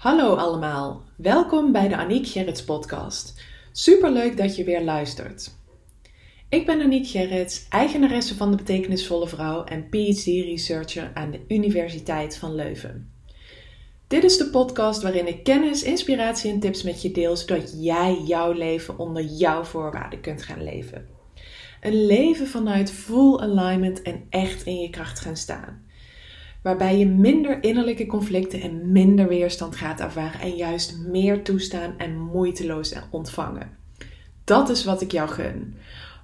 Hallo allemaal, welkom bij de Aniek Gerrits podcast. Superleuk dat je weer luistert. Ik ben Aniek Gerrits, eigenaresse van de Betekenisvolle Vrouw en PhD-researcher aan de Universiteit van Leuven. Dit is de podcast waarin ik kennis, inspiratie en tips met je deel, zodat jij jouw leven onder jouw voorwaarden kunt gaan leven. Een leven vanuit full alignment en echt in je kracht gaan staan waarbij je minder innerlijke conflicten en minder weerstand gaat ervaren en juist meer toestaan en moeiteloos ontvangen. Dat is wat ik jou gun.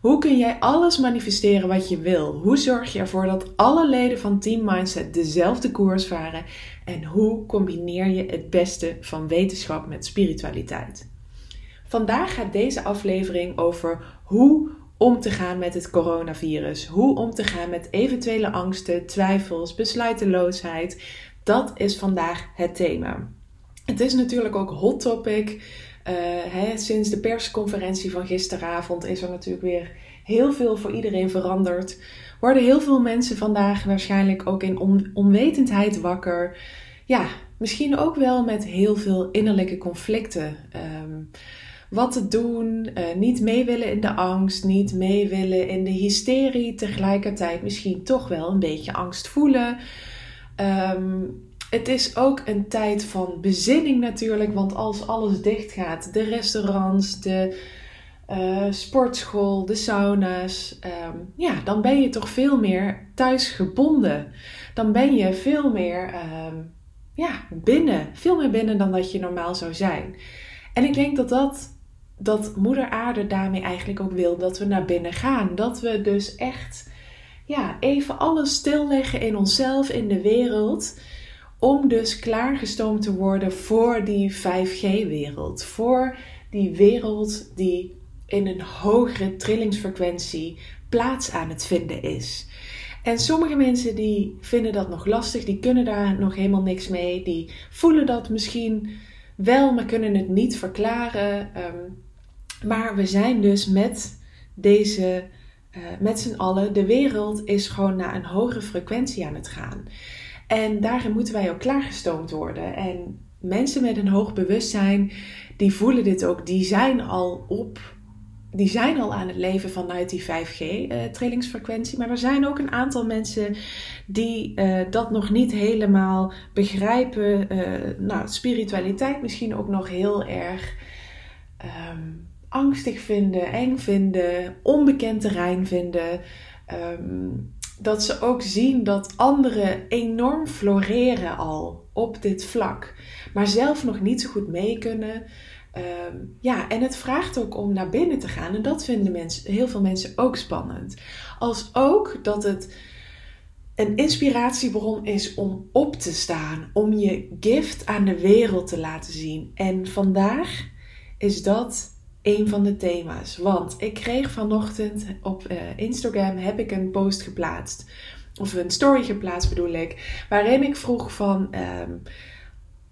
Hoe kun jij alles manifesteren wat je wil? Hoe zorg je ervoor dat alle leden van Team Mindset dezelfde koers varen? En hoe combineer je het beste van wetenschap met spiritualiteit? Vandaag gaat deze aflevering over hoe om te gaan met het coronavirus. Hoe om te gaan met eventuele angsten, twijfels, besluiteloosheid. Dat is vandaag het thema. Het is natuurlijk ook hot topic. Uh, hè, sinds de persconferentie van gisteravond is er natuurlijk weer heel veel voor iedereen veranderd. Worden heel veel mensen vandaag waarschijnlijk ook in onwetendheid wakker. Ja, misschien ook wel met heel veel innerlijke conflicten. Um, wat te doen, uh, niet mee willen in de angst, niet mee willen in de hysterie, tegelijkertijd misschien toch wel een beetje angst voelen. Um, het is ook een tijd van bezinning natuurlijk, want als alles dicht gaat, de restaurants, de uh, sportschool, de sauna's, um, ja, dan ben je toch veel meer thuis gebonden. Dan ben je veel meer um, ja, binnen, veel meer binnen dan dat je normaal zou zijn. En ik denk dat dat dat Moeder Aarde daarmee eigenlijk ook wil dat we naar binnen gaan. Dat we dus echt ja, even alles stilleggen in onszelf, in de wereld. Om dus klaargestoomd te worden voor die 5G-wereld. Voor die wereld die in een hogere trillingsfrequentie plaats aan het vinden is. En sommige mensen die vinden dat nog lastig, die kunnen daar nog helemaal niks mee. Die voelen dat misschien wel, maar kunnen het niet verklaren. Um, maar we zijn dus met deze, uh, met z'n allen, de wereld is gewoon naar een hogere frequentie aan het gaan. En daarin moeten wij ook klaargestoomd worden. En mensen met een hoog bewustzijn, die voelen dit ook, die zijn al op. Die zijn al aan het leven vanuit die 5G-trillingsfrequentie. Uh, maar er zijn ook een aantal mensen die uh, dat nog niet helemaal begrijpen. Nou, spiritualiteit misschien ook nog heel erg um, angstig vinden, eng vinden, onbekend terrein vinden. Ehm, dat ze ook zien dat anderen enorm floreren al op dit vlak, maar zelf nog niet zo goed mee kunnen. Ehm, ja, en het vraagt ook om naar binnen te gaan. En dat vinden mensen, heel veel mensen ook spannend. Als ook dat het een inspiratiebron is om op te staan, om je gift aan de wereld te laten zien. En vandaag is dat een van de thema's. Want ik kreeg vanochtend op uh, Instagram heb ik een post geplaatst. Of een story geplaatst bedoel ik. Waarin ik vroeg van um,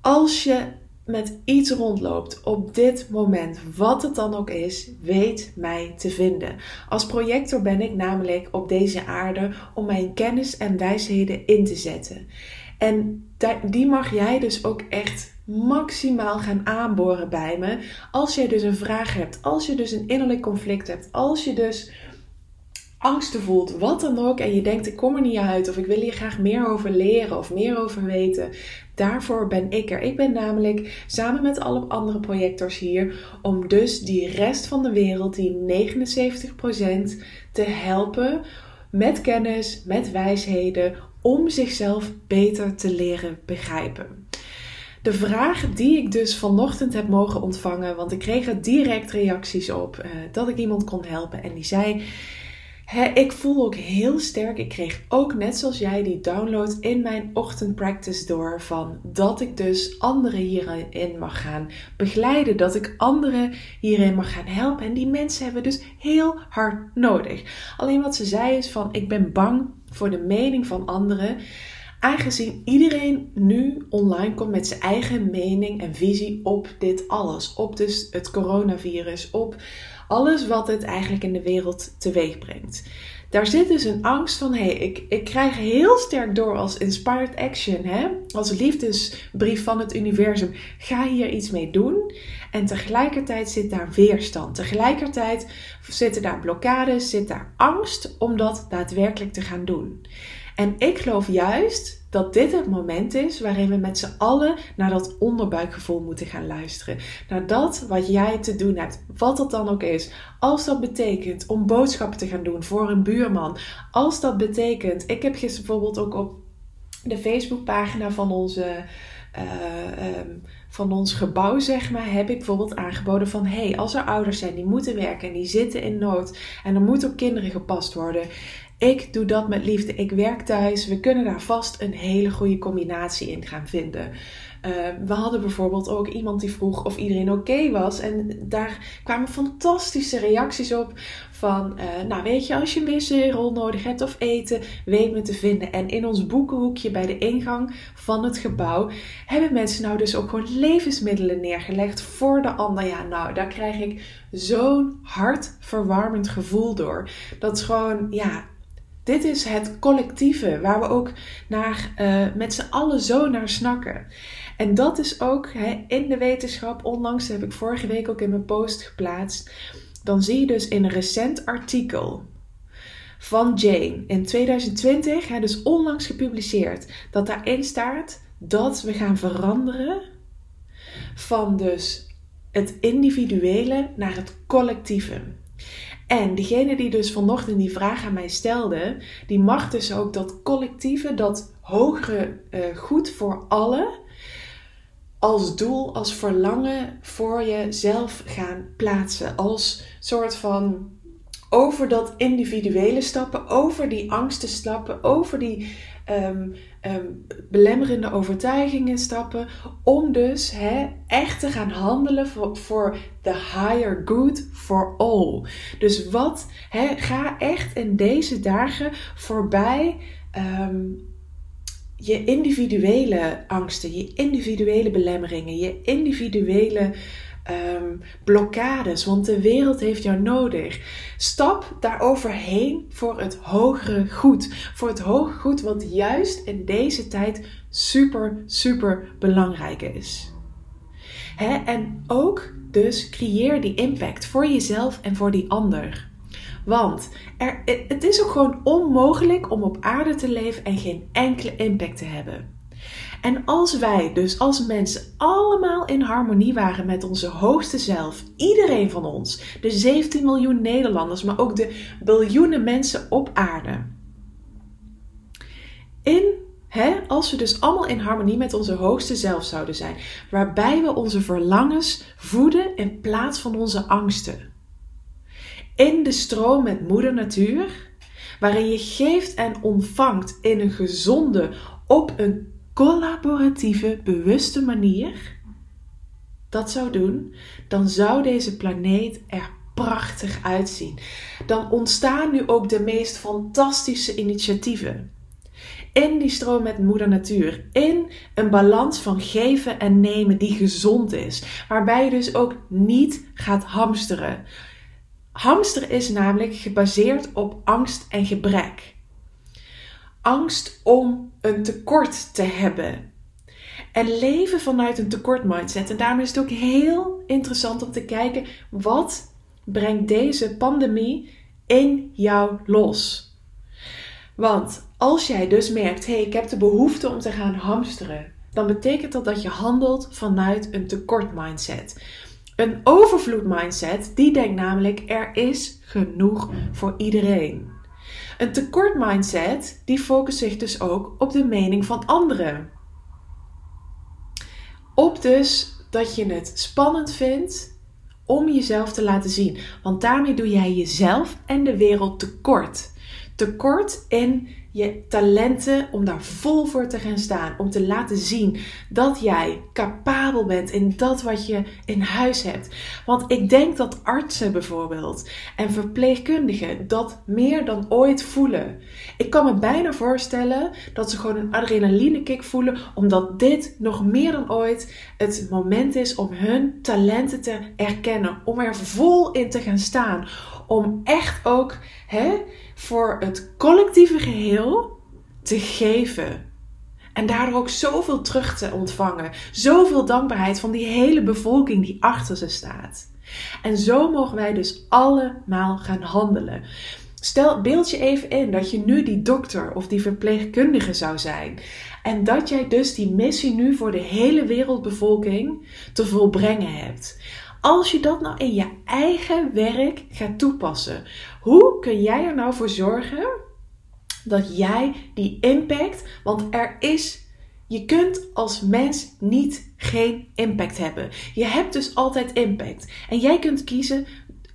als je met iets rondloopt op dit moment, wat het dan ook is, weet mij te vinden. Als projector ben ik namelijk op deze aarde om mijn kennis en wijsheden in te zetten. En die mag jij dus ook echt maximaal gaan aanboren bij me. Als jij dus een vraag hebt, als je dus een innerlijk conflict hebt, als je dus angsten voelt, wat dan ook, en je denkt ik kom er niet uit of ik wil hier graag meer over leren of meer over weten, daarvoor ben ik er. Ik ben namelijk samen met alle andere projectors hier om dus die rest van de wereld, die 79%, te helpen met kennis, met wijsheden, om zichzelf beter te leren begrijpen. De vraag die ik dus vanochtend heb mogen ontvangen, want ik kreeg er direct reacties op uh, dat ik iemand kon helpen. En die zei: Ik voel ook heel sterk. Ik kreeg ook net zoals jij die download in mijn ochtendpractice door. Van dat ik dus anderen hierin mag gaan begeleiden. Dat ik anderen hierin mag gaan helpen. En die mensen hebben dus heel hard nodig. Alleen wat ze zei is: van ik ben bang voor de mening van anderen Aangezien iedereen nu online komt met zijn eigen mening en visie op dit alles. Op dus het coronavirus, op alles wat het eigenlijk in de wereld teweeg brengt. Daar zit dus een angst van, hé, hey, ik, ik krijg heel sterk door als inspired action, hè? als liefdesbrief van het universum. Ga hier iets mee doen. En tegelijkertijd zit daar weerstand. Tegelijkertijd zitten daar blokkades, zit daar angst om dat daadwerkelijk te gaan doen. En ik geloof juist dat dit het moment is waarin we met z'n allen naar dat onderbuikgevoel moeten gaan luisteren. Naar dat wat jij te doen hebt, wat dat dan ook is. Als dat betekent om boodschappen te gaan doen voor een buurman. Als dat betekent, ik heb gisteren bijvoorbeeld ook op de Facebookpagina van onze. Uh, um, van ons gebouw, zeg maar, heb ik bijvoorbeeld aangeboden van hey, als er ouders zijn die moeten werken en die zitten in nood en er moeten ook kinderen gepast worden. Ik doe dat met liefde. Ik werk thuis. We kunnen daar vast een hele goede combinatie in gaan vinden. Uh, we hadden bijvoorbeeld ook iemand die vroeg of iedereen oké was. En daar kwamen fantastische reacties op. Van, uh, nou weet je, als je een wc-rol nodig hebt of eten, weet me te vinden. En in ons boekenhoekje bij de ingang van het gebouw hebben mensen nou dus ook gewoon levensmiddelen neergelegd voor de ander. Ja, nou, daar krijg ik zo'n hartverwarmend gevoel door. Dat is gewoon, ja, dit is het collectieve waar we ook naar, uh, met z'n allen zo naar snakken. En dat is ook hè, in de wetenschap, onlangs heb ik vorige week ook in mijn post geplaatst. Dan zie je dus in een recent artikel van Jane in 2020, hè, dus onlangs gepubliceerd, dat daarin staat dat we gaan veranderen van dus het individuele naar het collectieve. En degene die dus vanochtend die vraag aan mij stelde, die mag dus ook dat collectieve, dat hogere uh, goed voor allen, als doel, als verlangen voor jezelf gaan plaatsen. Als soort van over dat individuele stappen, over die angsten stappen, over die um, um, belemmerende overtuigingen stappen. Om dus echt te gaan handelen voor, voor the higher good for all. Dus wat, ga echt in deze dagen voorbij. Um, je individuele angsten, je individuele belemmeringen, je individuele um, blokkades, want de wereld heeft jou nodig. Stap daaroverheen voor het hogere goed. Voor het hoge goed wat juist in deze tijd super, super belangrijk is. En ook dus creëer die impact voor jezelf en voor die ander. Want er, het is ook gewoon onmogelijk om op aarde te leven en geen enkele impact te hebben. En als wij dus als mensen allemaal in harmonie waren met onze hoogste zelf, iedereen van ons, de 17 miljoen Nederlanders, maar ook de biljoenen mensen op aarde. In, hè, als we dus allemaal in harmonie met onze hoogste zelf zouden zijn, waarbij we onze verlangens voeden in plaats van onze angsten. In de stroom met moeder natuur, waarin je geeft en ontvangt in een gezonde, op een collaboratieve, bewuste manier dat zou doen, dan zou deze planeet er prachtig uitzien. Dan ontstaan nu ook de meest fantastische initiatieven. In die stroom met moeder natuur. In een balans van geven en nemen die gezond is. Waarbij je dus ook niet gaat hamsteren. Hamsteren is namelijk gebaseerd op angst en gebrek angst om een tekort te hebben. En leven vanuit een tekort mindset. En daarom is het ook heel interessant om te kijken wat brengt deze pandemie in jou los. Want als jij dus merkt, hé, hey, ik heb de behoefte om te gaan hamsteren, dan betekent dat dat je handelt vanuit een tekort mindset. Een overvloed mindset, die denkt namelijk er is genoeg voor iedereen. Een tekort mindset die focust zich dus ook op de mening van anderen. Op dus dat je het spannend vindt om jezelf te laten zien. Want daarmee doe jij jezelf en de wereld tekort. Tekort in je talenten om daar vol voor te gaan staan. Om te laten zien dat jij capabel bent in dat wat je in huis hebt. Want ik denk dat artsen bijvoorbeeld en verpleegkundigen dat meer dan ooit voelen. Ik kan me bijna voorstellen dat ze gewoon een adrenaline kick voelen, omdat dit nog meer dan ooit het moment is om hun talenten te erkennen. Om er vol in te gaan staan. Om echt ook hè, voor het collectieve geheel te geven. En daardoor ook zoveel terug te ontvangen. Zoveel dankbaarheid van die hele bevolking die achter ze staat. En zo mogen wij dus allemaal gaan handelen. Stel, beeld je even in dat je nu die dokter of die verpleegkundige zou zijn. En dat jij dus die missie nu voor de hele wereldbevolking te volbrengen hebt. Als je dat nou in je eigen werk gaat toepassen, hoe kun jij er nou voor zorgen dat jij die impact, want er is, je kunt als mens niet geen impact hebben. Je hebt dus altijd impact. En jij kunt kiezen,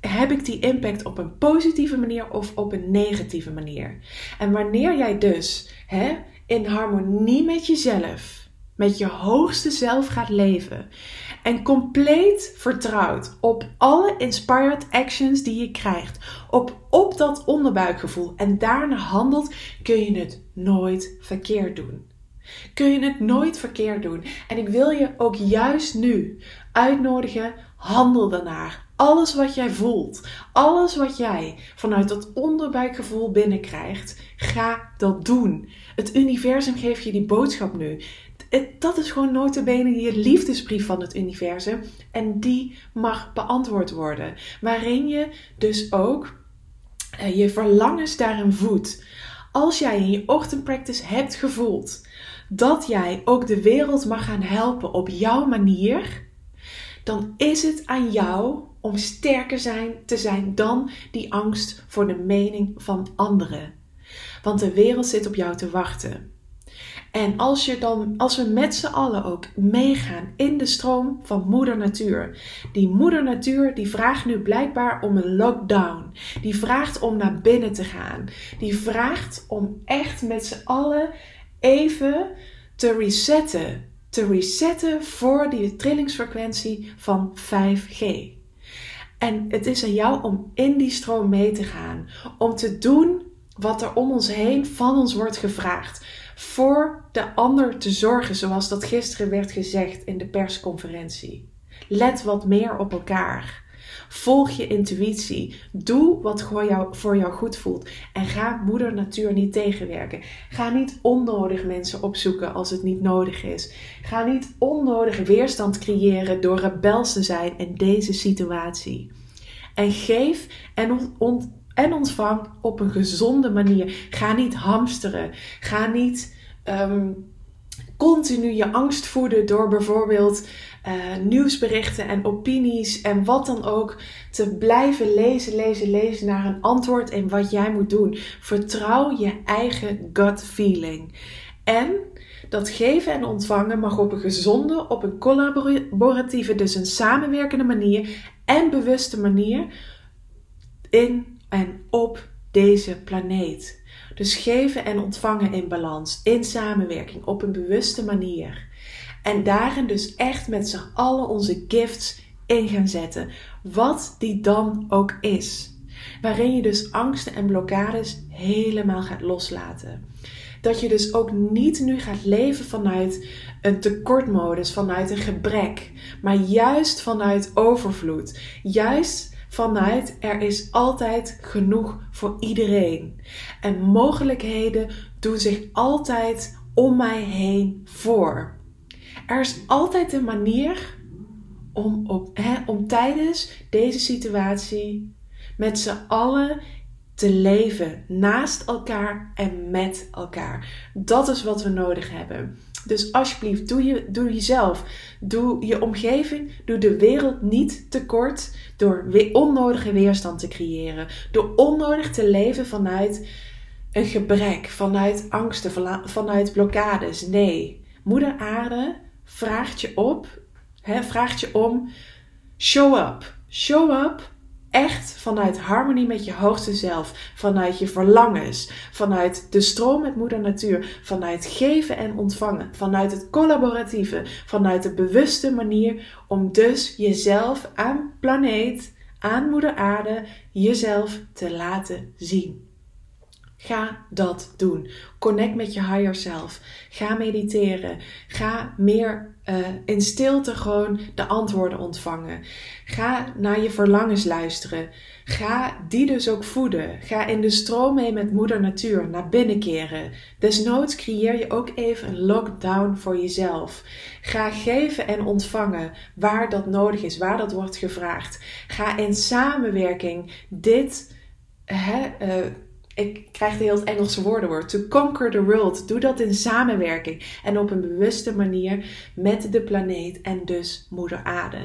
heb ik die impact op een positieve manier of op een negatieve manier? En wanneer jij dus hè, in harmonie met jezelf, met je hoogste zelf gaat leven en compleet vertrouwt op alle inspired actions die je krijgt, op, op dat onderbuikgevoel en daarna handelt, kun je het nooit verkeerd doen. Kun je het nooit verkeerd doen. En ik wil je ook juist nu uitnodigen, handel daarnaar. Alles wat jij voelt, alles wat jij vanuit dat onderbuikgevoel binnenkrijgt, ga dat doen. Het universum geeft je die boodschap nu. Dat is gewoon notabene je liefdesbrief van het universum. En die mag beantwoord worden. Waarin je dus ook eh, je verlangens daarin voedt. Als jij in je ochtendpractice hebt gevoeld dat jij ook de wereld mag gaan helpen op jouw manier, dan is het aan jou om sterker zijn, te zijn dan die angst voor de mening van anderen. Want de wereld zit op jou te wachten. En als, je dan, als we met z'n allen ook meegaan in de stroom van moeder natuur. Die moeder natuur die vraagt nu blijkbaar om een lockdown. Die vraagt om naar binnen te gaan. Die vraagt om echt met z'n allen even te resetten. Te resetten voor die trillingsfrequentie van 5G. En het is aan jou om in die stroom mee te gaan. Om te doen wat er om ons heen van ons wordt gevraagd. Voor de ander te zorgen, zoals dat gisteren werd gezegd in de persconferentie. Let wat meer op elkaar. Volg je intuïtie. Doe wat voor jou, goed voelt. En ga moeder natuur niet tegenwerken. Ga niet onnodig mensen opzoeken als het niet nodig is. Ga niet onnodig weerstand creëren door rebels te zijn in deze situatie. En geef en, ont, en ontvang op een gezonde manier. Ga niet hamsteren. Ga niet ehm, continu je angst voeden door bijvoorbeeld uh, nieuwsberichten en opinies en wat dan ook te blijven lezen, lezen, lezen naar een antwoord in wat jij moet doen. Vertrouw je eigen gut feeling. En dat geven en ontvangen mag op een gezonde, op een collaboratieve, dus een samenwerkende manier en bewuste manier in en op deze planeet. Dus geven en ontvangen in balans, in samenwerking, op een bewuste manier. En daarin dus echt met z'n allen onze gifts in gaan zetten. Wat die dan ook is. Waarin je dus angsten en blokkades helemaal gaat loslaten. Dat je dus ook niet nu gaat leven vanuit een tekortmodus, vanuit een gebrek. Maar juist vanuit overvloed. Juist vanuit er is altijd genoeg voor iedereen. En mogelijkheden doen zich altijd om mij heen voor. Er is altijd een manier om, op, hè, om tijdens deze situatie met z'n allen te leven naast elkaar en met elkaar. Dat is wat we nodig hebben. Dus alsjeblieft, doe, je, doe jezelf, doe je omgeving, doe de wereld niet tekort door onnodige weerstand te creëren. Door onnodig te leven vanuit een gebrek, vanuit angsten, vanuit blokkades. Nee, Moeder Aarde vraagt je op, hè, vraagt je om, show up. Show up echt vanuit harmonie met je hoogste zelf, vanuit je verlangens, vanuit de stroom met moeder natuur, vanuit geven en ontvangen, vanuit het collaboratieve, vanuit de bewuste manier om dus jezelf aan planeet, aan moeder aarde, jezelf te laten zien. Ga dat doen. Connect met je higher self. Ga mediteren. Ga meer uh, in stilte gewoon de antwoorden ontvangen. Ga naar je verlangens luisteren. Ga die dus ook voeden. Ga in de stroom mee met moeder natuur, naar binnen keren. Desnoods creëer je ook even een lockdown voor jezelf. Ga geven en ontvangen waar dat nodig is, waar dat wordt gevraagd. Ga in samenwerking dit uh, ik krijg de heel Engelse woordenwoord. To conquer the world. Doe dat in samenwerking en op een bewuste manier met de planeet en dus moeder aarde.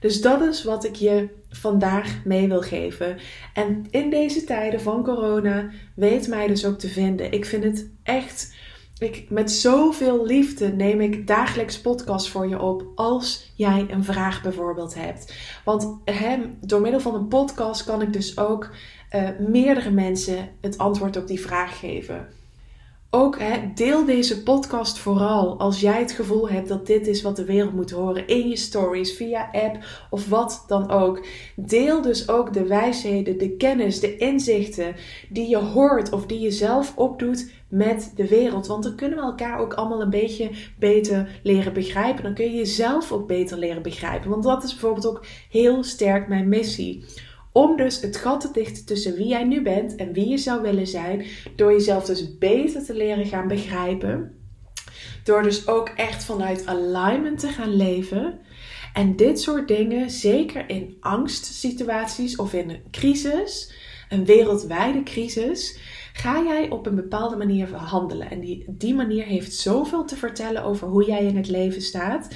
Dus dat is wat ik je vandaag mee wil geven. En in deze tijden van corona weet mij dus ook te vinden. Ik vind het echt... Ik, met zoveel liefde neem ik dagelijks podcast voor je op als jij een vraag bijvoorbeeld hebt. Want hem, door middel van een podcast kan ik dus ook uh, meerdere mensen het antwoord op die vraag geven. Ook deel deze podcast vooral als jij het gevoel hebt dat dit is wat de wereld moet horen in je stories, via app of wat dan ook. Deel dus ook de wijsheden, de kennis, de inzichten die je hoort of die je zelf opdoet met de wereld. Want dan kunnen we elkaar ook allemaal een beetje beter leren begrijpen. Dan kun je jezelf ook beter leren begrijpen. Want dat is bijvoorbeeld ook heel sterk mijn missie om dus het gat te dichten tussen wie jij nu bent en wie je zou willen zijn. Door jezelf dus beter te leren gaan begrijpen. Door dus ook echt vanuit alignment te gaan leven. En dit soort dingen, zeker in angstsituaties of in een crisis, een wereldwijde crisis, ga jij op een bepaalde manier handelen. En die, die manier heeft zoveel te vertellen over hoe jij in het leven staat.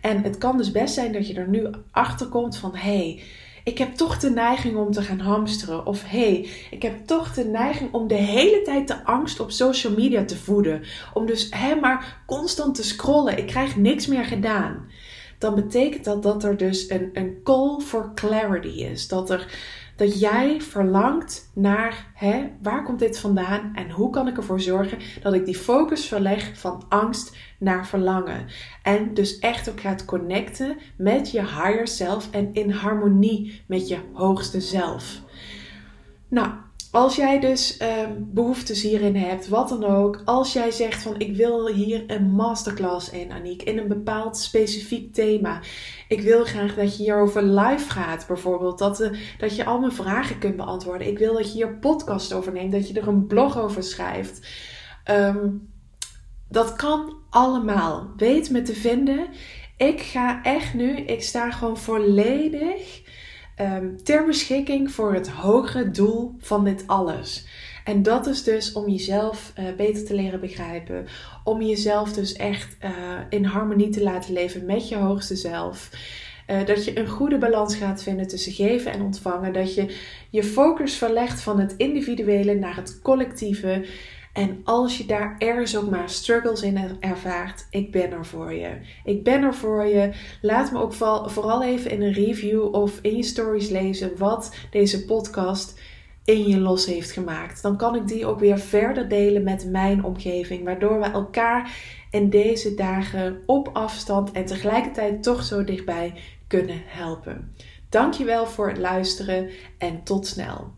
En het kan dus best zijn dat je er nu achter komt van hé. Hey, ik heb toch de neiging om te gaan hamsteren. Of hey, ik heb toch de neiging om de hele tijd de angst op social media te voeden. Om dus hè, maar constant te scrollen. Ik krijg niks meer gedaan. Dan betekent dat dat er dus een, een call for clarity is. Dat er dat jij verlangt naar hè, waar komt dit vandaan en hoe kan ik ervoor zorgen dat ik die focus verleg van angst naar verlangen. En dus echt ook gaat connecten met je higher self en in harmonie met je hoogste zelf. Nou, als jij dus um, behoeftes hierin hebt, wat dan ook. Als jij zegt van ik wil hier een masterclass in, Aniek, in een bepaald specifiek thema. Ik wil graag dat je hierover live gaat, bijvoorbeeld. Dat, uh, dat je al mijn vragen kunt beantwoorden. Ik wil dat je hier podcast over neemt, dat je er een blog over schrijft. Um, dat kan allemaal. Weet me te vinden. Ik ga echt nu, ik sta gewoon volledig um, ter beschikking voor het hogere doel van dit alles. En dat is dus om jezelf uh, beter te leren begrijpen. Om jezelf dus echt uh, in harmonie te laten leven met je hoogste zelf. Uh, dat je een goede balans gaat vinden tussen geven en ontvangen. Dat je je focus verlegt van het individuele naar het collectieve. En als je daar ergens ook maar struggles in ervaart, ik ben er voor je. Ik ben er voor je. Laat me ook vooral even in een review of in je stories lezen wat deze podcast in je los heeft gemaakt. Dan kan ik die ook weer verder delen met mijn omgeving, waardoor we elkaar in deze dagen op afstand en tegelijkertijd toch zo dichtbij kunnen helpen. Dankjewel voor het luisteren en tot snel.